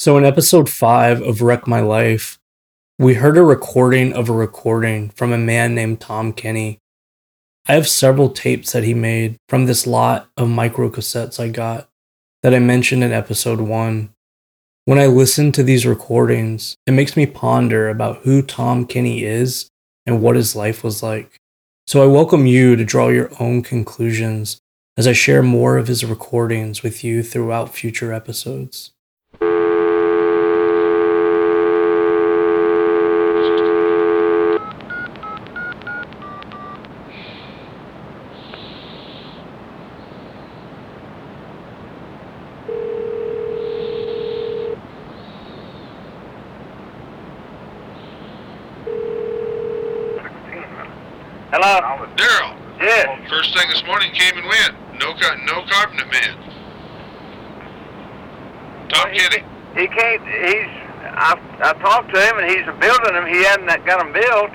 So, in episode 5 of Rec My Life, we heard a recording of a recording from a man named Tom Kenny. I have several tapes that he made from this lot of micro cassettes I got that I mentioned in episode 1. When I listen to these recordings, it makes me ponder about who Tom Kenny is and what his life was like. So I welcome you to draw your own conclusions as I share more of his recordings with you throughout future episodes. Hello? Daryl, Yes. first thing this morning came and went. No no carpet man. Tom he, Kenny. He can't, he's, I, I talked to him and he's building them. He hasn't got them built.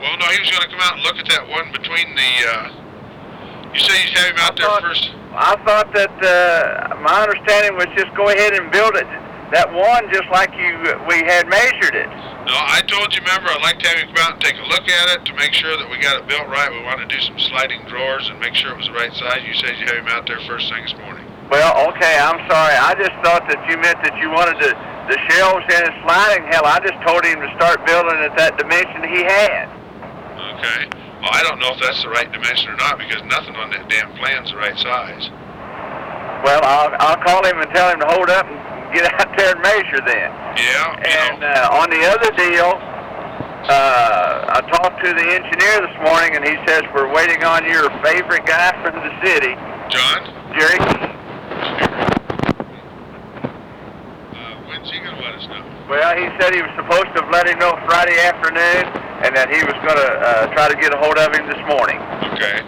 Well, no, he was going to come out and look at that one between the. Uh, you say you have him out there thought- first. I thought that, uh, my understanding was just go ahead and build it. That one just like you, we had measured it. No, I told you. Remember, I'd like to have him come out and take a look at it to make sure that we got it built right. We want to do some sliding drawers and make sure it was the right size. You said you have him out there first thing this morning. Well, okay, I'm sorry. I just thought that you meant that you wanted the, the shelves and the sliding. Hell, I just told him to start building at that dimension he had. Okay. Well, I don't know if that's the right dimension or not because nothing on that damn plan's the right size. Well, I'll, I'll call him and tell him to hold up and get out there and measure then. Yeah. And know. uh, on the other deal, uh, I talked to the engineer this morning, and he says we're waiting on your favorite guy from the city, John. Jerry. Uh, when's he gonna let us know? Well, he said he was supposed to let him know Friday afternoon, and that he was going to uh, try to get a hold of him this morning. Okay.